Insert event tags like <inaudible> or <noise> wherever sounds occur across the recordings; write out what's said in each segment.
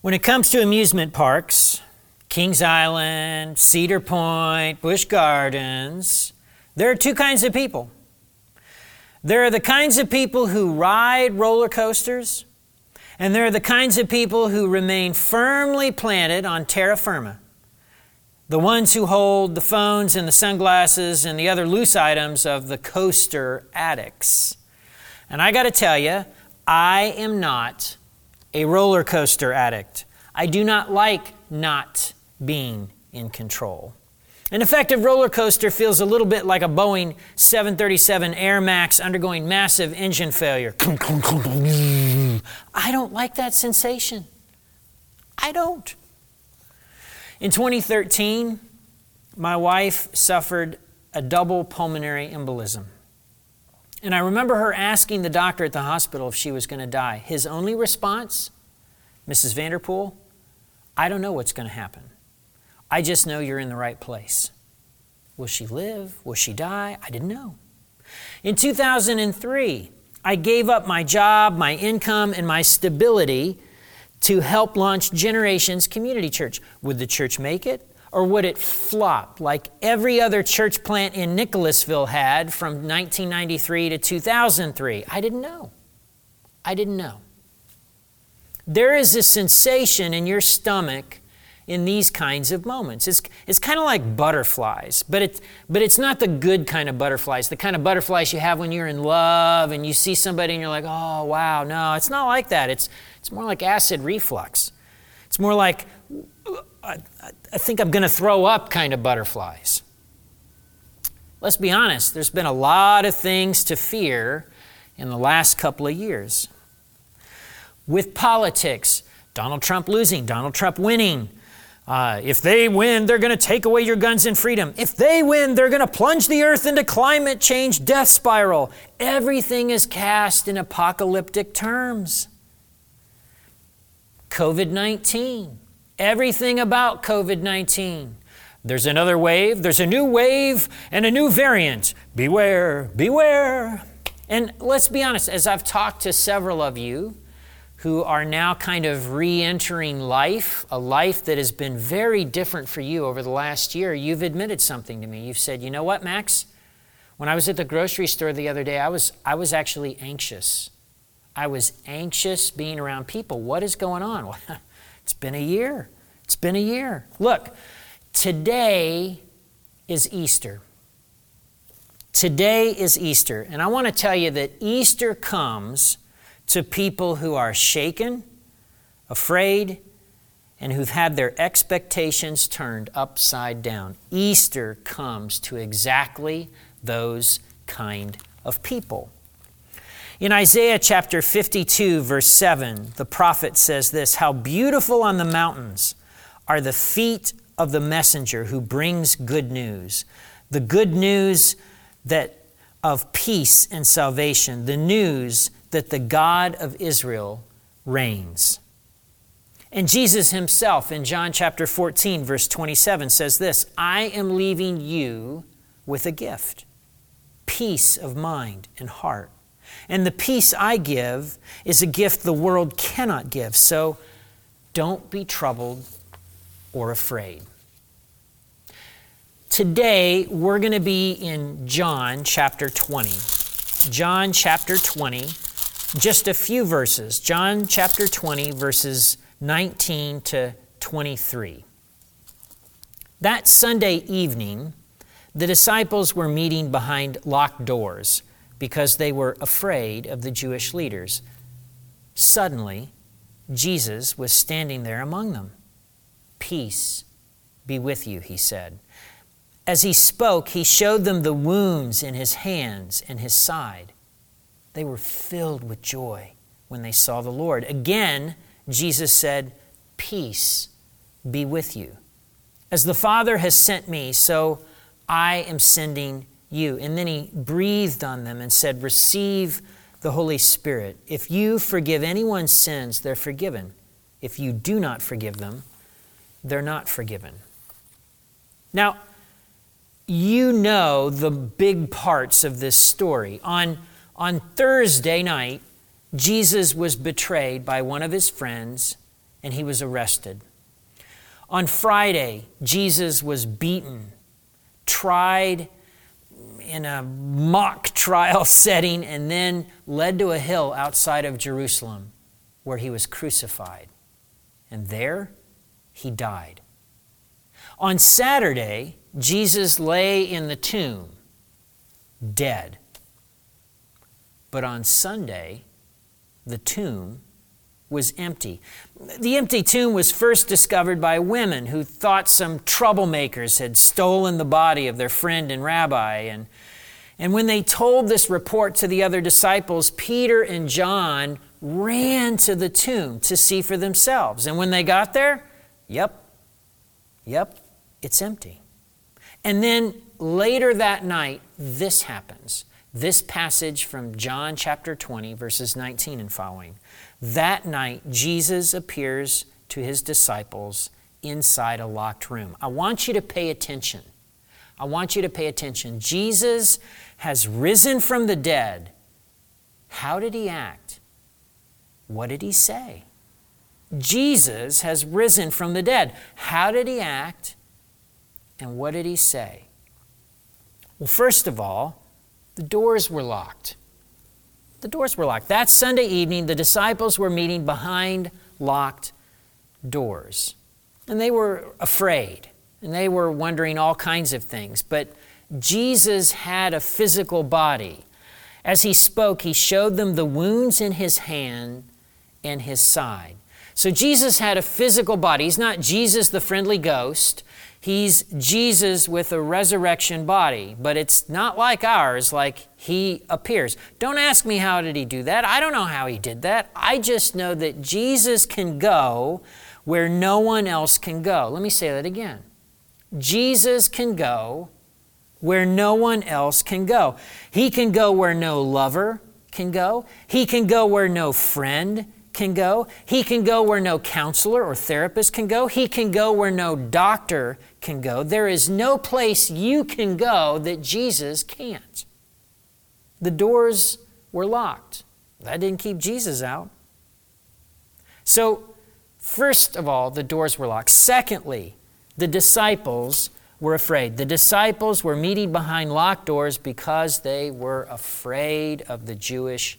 When it comes to amusement parks, Kings Island, Cedar Point, Busch Gardens, there are two kinds of people. There are the kinds of people who ride roller coasters, and there are the kinds of people who remain firmly planted on terra firma. The ones who hold the phones and the sunglasses and the other loose items of the coaster addicts. And I got to tell you, I am not a roller coaster addict. I do not like not being in control. An effective roller coaster feels a little bit like a Boeing 737 Air Max undergoing massive engine failure. I don't like that sensation. I don't. In 2013, my wife suffered a double pulmonary embolism. And I remember her asking the doctor at the hospital if she was going to die. His only response, Mrs. Vanderpool, I don't know what's going to happen. I just know you're in the right place. Will she live? Will she die? I didn't know. In 2003, I gave up my job, my income, and my stability to help launch Generations Community Church. Would the church make it? Or would it flop like every other church plant in Nicholasville had from 1993 to 2003? I didn't know. I didn't know. There is a sensation in your stomach in these kinds of moments. It's, it's kind of like butterflies, but, it, but it's not the good kind of butterflies, the kind of butterflies you have when you're in love and you see somebody and you're like, oh, wow. No, it's not like that. It's, it's more like acid reflux. It's more like, I, I think I'm going to throw up kind of butterflies. Let's be honest, there's been a lot of things to fear in the last couple of years. With politics, Donald Trump losing, Donald Trump winning, uh, if they win, they're going to take away your guns and freedom. If they win, they're going to plunge the earth into climate change death spiral. Everything is cast in apocalyptic terms. COVID 19. Everything about COVID 19. There's another wave, there's a new wave, and a new variant. Beware, beware. And let's be honest, as I've talked to several of you, who are now kind of re entering life, a life that has been very different for you over the last year, you've admitted something to me. You've said, you know what, Max? When I was at the grocery store the other day, I was, I was actually anxious. I was anxious being around people. What is going on? <laughs> It's been a year. It's been a year. Look, today is Easter. Today is Easter. And I want to tell you that Easter comes to people who are shaken, afraid, and who've had their expectations turned upside down. Easter comes to exactly those kind of people. In Isaiah chapter 52, verse 7, the prophet says this How beautiful on the mountains are the feet of the messenger who brings good news. The good news that of peace and salvation, the news that the God of Israel reigns. And Jesus himself in John chapter 14, verse 27 says this I am leaving you with a gift peace of mind and heart. And the peace I give is a gift the world cannot give. So don't be troubled or afraid. Today, we're going to be in John chapter 20. John chapter 20 just a few verses John chapter 20, verses 19 to 23. That Sunday evening, the disciples were meeting behind locked doors because they were afraid of the Jewish leaders. Suddenly, Jesus was standing there among them. Peace be with you, he said. As he spoke, he showed them the wounds in his hands and his side. They were filled with joy when they saw the Lord. Again, Jesus said, Peace be with you. As the Father has sent me, so I am sending you. And then he breathed on them and said, Receive the Holy Spirit. If you forgive anyone's sins, they're forgiven. If you do not forgive them, they're not forgiven. Now, you know the big parts of this story. On on Thursday night, Jesus was betrayed by one of his friends and he was arrested. On Friday, Jesus was beaten, tried in a mock trial <laughs> setting, and then led to a hill outside of Jerusalem where he was crucified. And there he died. On Saturday, Jesus lay in the tomb, dead. But on Sunday, the tomb was empty. The empty tomb was first discovered by women who thought some troublemakers had stolen the body of their friend and rabbi. And, and when they told this report to the other disciples, Peter and John ran to the tomb to see for themselves. And when they got there, yep, yep, it's empty. And then later that night, this happens. This passage from John chapter 20, verses 19 and following. That night, Jesus appears to his disciples inside a locked room. I want you to pay attention. I want you to pay attention. Jesus has risen from the dead. How did he act? What did he say? Jesus has risen from the dead. How did he act? And what did he say? Well, first of all, the doors were locked. The doors were locked. That Sunday evening, the disciples were meeting behind locked doors. And they were afraid, and they were wondering all kinds of things. But Jesus had a physical body. As he spoke, he showed them the wounds in his hand and his side. So Jesus had a physical body. He's not Jesus the friendly ghost. He's Jesus with a resurrection body, but it's not like ours, like he appears. Don't ask me how did he do that. I don't know how he did that. I just know that Jesus can go where no one else can go. Let me say that again. Jesus can go where no one else can go. He can go where no lover can go. He can go where no friend can go. He can go where no counselor or therapist can go. He can go where no doctor can go. There is no place you can go that Jesus can't. The doors were locked. That didn't keep Jesus out. So, first of all, the doors were locked. Secondly, the disciples were afraid. The disciples were meeting behind locked doors because they were afraid of the Jewish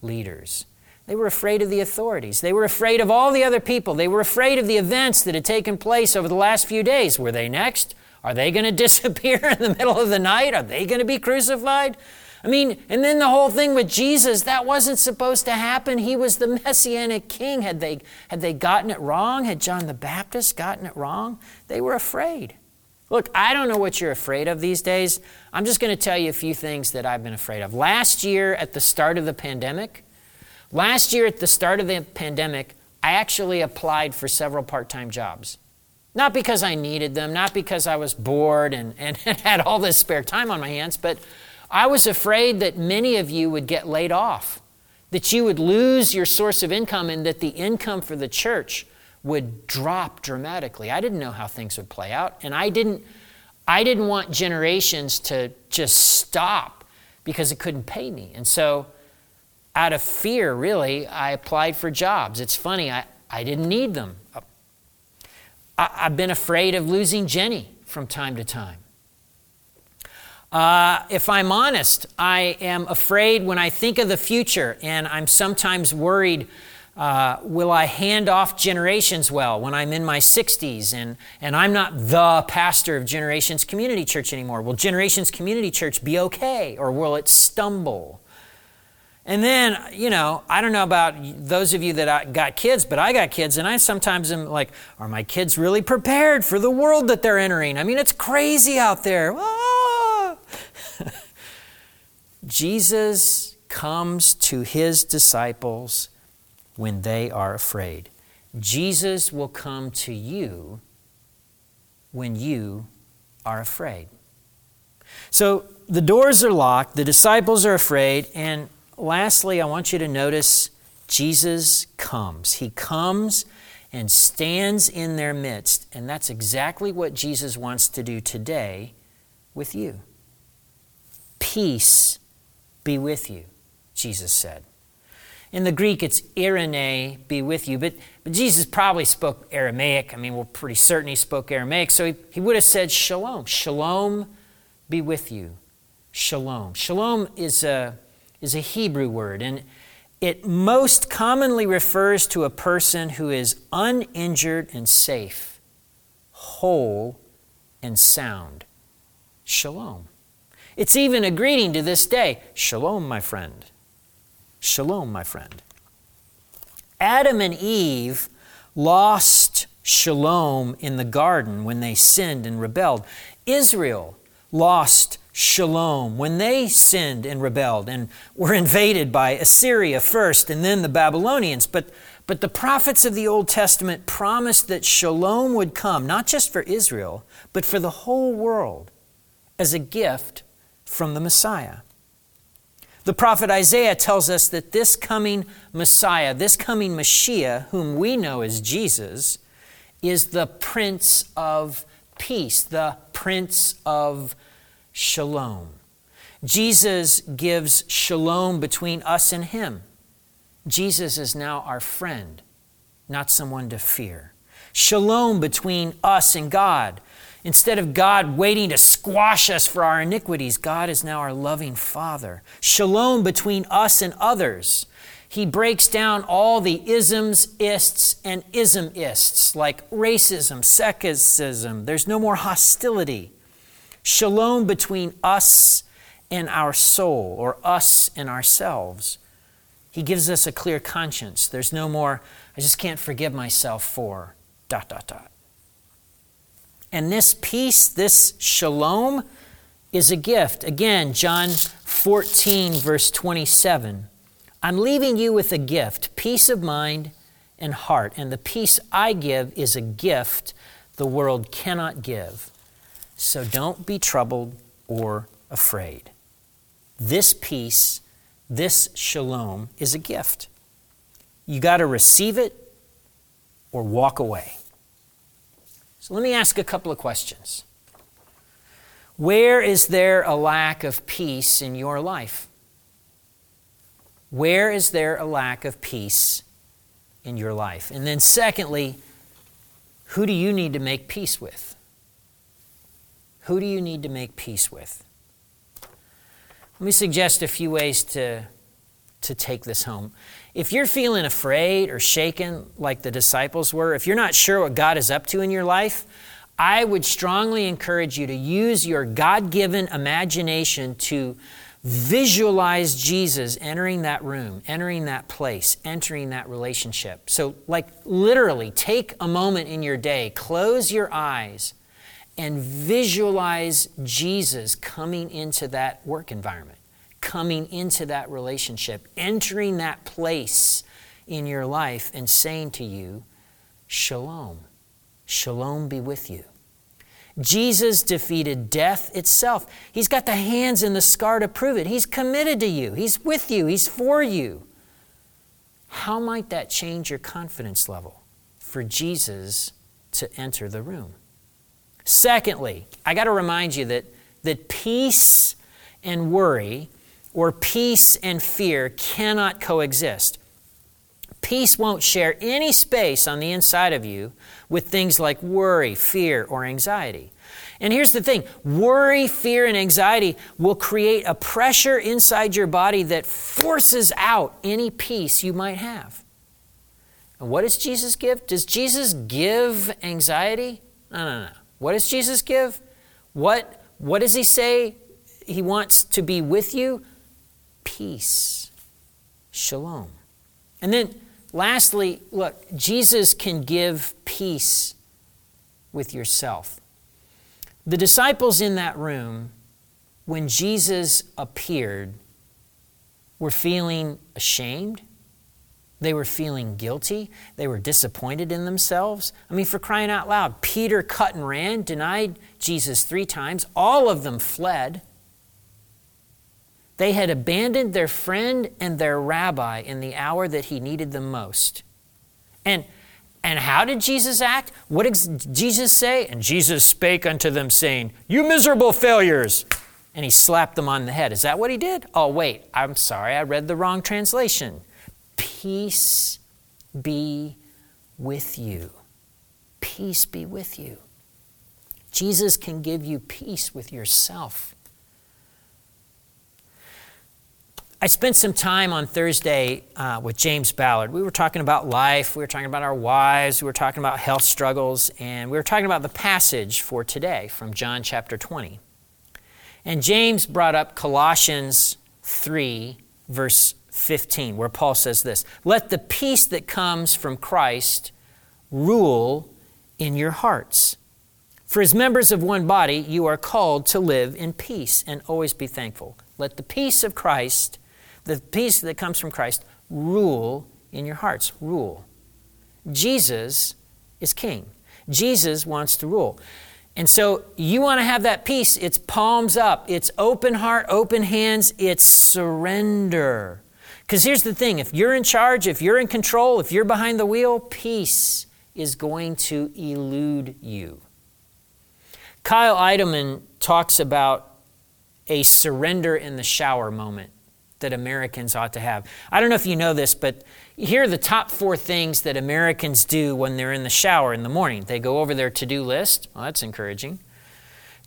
leaders. They were afraid of the authorities. They were afraid of all the other people. They were afraid of the events that had taken place over the last few days. Were they next? Are they going <laughs> to disappear in the middle of the night? Are they going to be crucified? I mean, and then the whole thing with Jesus, that wasn't supposed to happen. He was the messianic king. Had they, had they gotten it wrong? Had John the Baptist gotten it wrong? They were afraid. Look, I don't know what you're afraid of these days. I'm just going to tell you a few things that I've been afraid of. Last year, at the start of the pandemic, Last year, at the start of the pandemic, I actually applied for several part time jobs. Not because I needed them, not because I was bored and, and <laughs> had all this spare time on my hands, but I was afraid that many of you would get laid off, that you would lose your source of income, and that the income for the church would drop dramatically. I didn't know how things would play out, and I didn't, I didn't want generations to just stop because it couldn't pay me. And so out of fear, really, I applied for jobs. It's funny, I, I didn't need them. I, have been afraid of losing Jenny from time to time. Uh, if I'm honest, I am afraid when I think of the future, and I'm sometimes worried uh, will I hand off generations well when I'm in my 60s and, and I'm not the pastor of Generations Community Church anymore? Will Generations Community Church be okay, or will it stumble? And then, you know, I don't know about those of you that got kids, but I got kids, and I sometimes am like, are my kids really prepared for the world that they're entering? I mean, it's crazy out there. <laughs> Jesus comes to his disciples when they are afraid. Jesus will come to you when you are afraid. So the doors are locked, the disciples are afraid, and lastly, I want you to notice Jesus comes. He comes and stands in their midst. And that's exactly what Jesus wants to do today with you. Peace be with you, Jesus said. In the Greek, it's eirene, be with you. But, but Jesus probably spoke Aramaic. I mean, we're pretty certain he spoke Aramaic. So he, he would have said shalom. Shalom be with you. Shalom. Shalom is a, is a Hebrew word, and it most commonly refers to a person who is uninjured and safe, whole and sound. Shalom. It's even a greeting to this day. Shalom, my friend. Shalom, my friend. Adam and Eve lost shalom in the garden when they sinned and rebelled. Israel lost shalom when they sinned and rebelled and were invaded by Assyria first and then the Babylonians. But, but the prophets of the Old Testament promised that shalom would come, not just for Israel, but for the whole world as a gift from the Messiah. The prophet Isaiah tells us that this coming Messiah, this coming Messiah, whom we know as Jesus, is the Prince of Peace, the Prince of Shalom. Jesus gives shalom between us and Him. Jesus is now our friend, not someone to fear. Shalom between us and God. Instead of God waiting to squash us for our iniquities, God is now our loving Father. Shalom between us and others. He breaks down all the isms, ists, and ismists, like racism, sexism. There's no more hostility. Shalom between us and our soul, or us and ourselves. He gives us a clear conscience. There's no more, I just can't forgive myself for, dot, dot, dot. And this peace, this shalom, is a gift. Again, John 14, verse 27. I'm leaving you with a gift, peace of mind and heart. And the peace I give is a gift the world cannot give. So don't be troubled or afraid. This peace, this shalom, is a gift. You got to receive it or walk away. So let me ask a couple of questions. Where is there a lack of peace in your life? Where is there a lack of peace in your life? And then, secondly, who do you need to make peace with? Who do you need to make peace with? Let me suggest a few ways to, to take this home. If you're feeling afraid or shaken like the disciples were, if you're not sure what God is up to in your life, I would strongly encourage you to use your God given imagination to visualize Jesus entering that room, entering that place, entering that relationship. So, like, literally, take a moment in your day, close your eyes, and visualize Jesus coming into that work environment coming into that relationship, entering that place in your life and saying to you, Shalom. Shalom be with you. Jesus defeated death itself. He's got the hands and the scar to prove it. He's committed to you, He's with you, He's for you. How might that change your confidence level for Jesus to enter the room? Secondly, I got to remind you that, that peace and worry or peace and fear cannot coexist. Peace won't share any space on the inside of you with things like worry, fear, or anxiety. And here's the thing worry, fear, and anxiety will create a pressure inside your body that forces out any peace you might have. And what does Jesus give? Does Jesus give anxiety? No, no, no. What does Jesus give? What, what does he say he wants to be with you? peace. Shalom. And then lastly, look, Jesus can give peace with yourself. The disciples in that room, when Jesus appeared, were feeling ashamed. They were feeling guilty. They were disappointed in themselves. I mean, for crying out loud, Peter cut and ran, denied Jesus three times. All of them fled. They had abandoned their friend and their rabbi in the hour that he needed them most. And, and how did Jesus act? What did Jesus say? And Jesus spake unto them, saying, You miserable failures! And he slapped them on the head. Is that what he did? Oh, wait, I'm sorry, I read the wrong translation. Peace be with you. Peace be with you. Jesus can give you peace with yourself. I spent some time on Thursday uh, with James Ballard. We were talking about life, we were talking about our wives, we were talking about health struggles, and we were talking about the passage for today from John chapter 20. And James brought up Colossians 3, verse 15, where Paul says this Let the peace that comes from Christ rule in your hearts. For as members of one body, you are called to live in peace and always be thankful. Let the peace of Christ the peace that comes from Christ rule in your hearts. Rule. Jesus is king. Jesus wants to rule. And so you want to have that peace. It's palms up, it's open heart, open hands, it's surrender. Because here's the thing if you're in charge, if you're in control, if you're behind the wheel, peace is going to elude you. Kyle Idleman talks about a surrender in the shower moment that Americans ought to have. I don't know if you know this, but here are the top four things that Americans do when they're in the shower in the morning. They go over their to do list. Well, that's encouraging.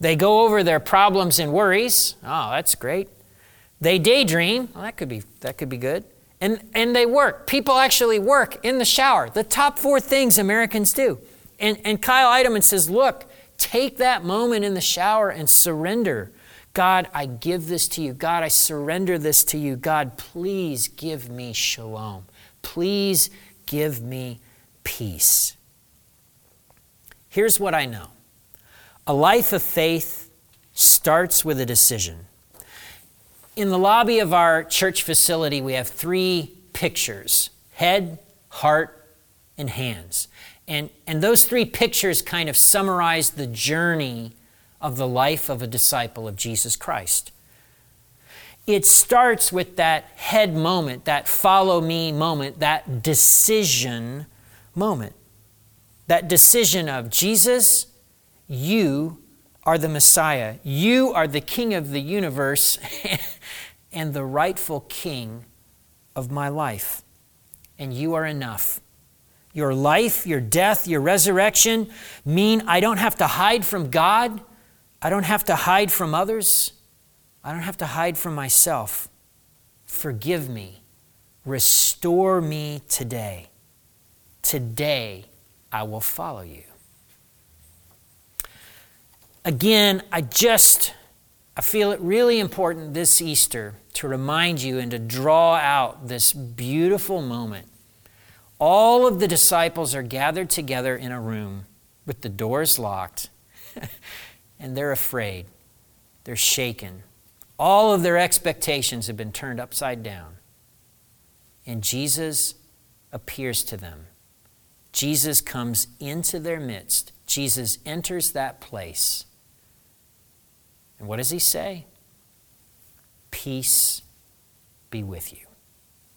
They go over their problems and worries. Oh, that's great. They daydream. Well, that could be, that could be good. And, and they work. People actually work in the shower. The top four things Americans do. And, and Kyle Idleman says, look, take that moment in the shower and surrender God, I give this to you. God, I surrender this to you. God, please give me shalom. Please give me peace. Here's what I know a life of faith starts with a decision. In the lobby of our church facility, we have three pictures head, heart, and hands. And, and those three pictures kind of summarize the journey of the life of a disciple of Jesus Christ. It starts with that head moment, that follow me moment, that decision moment. That decision of Jesus, you are the Messiah. You are the King of the universe <laughs> and the rightful King of my life. And you are enough. Your life, your death, your resurrection mean I don't have to hide from God. I don't have to hide from others. I don't have to hide from myself. Forgive me. Restore me today. Today, I will follow you. Again, I just I feel it really important this Easter to remind you and to draw out this beautiful moment. All of the disciples are gathered together in a room with the doors locked. <laughs> and they're afraid. They're shaken. All of their expectations have been turned upside down. And Jesus appears to them. Jesus comes into their midst. Jesus enters that place. And what does he say? Peace be with you.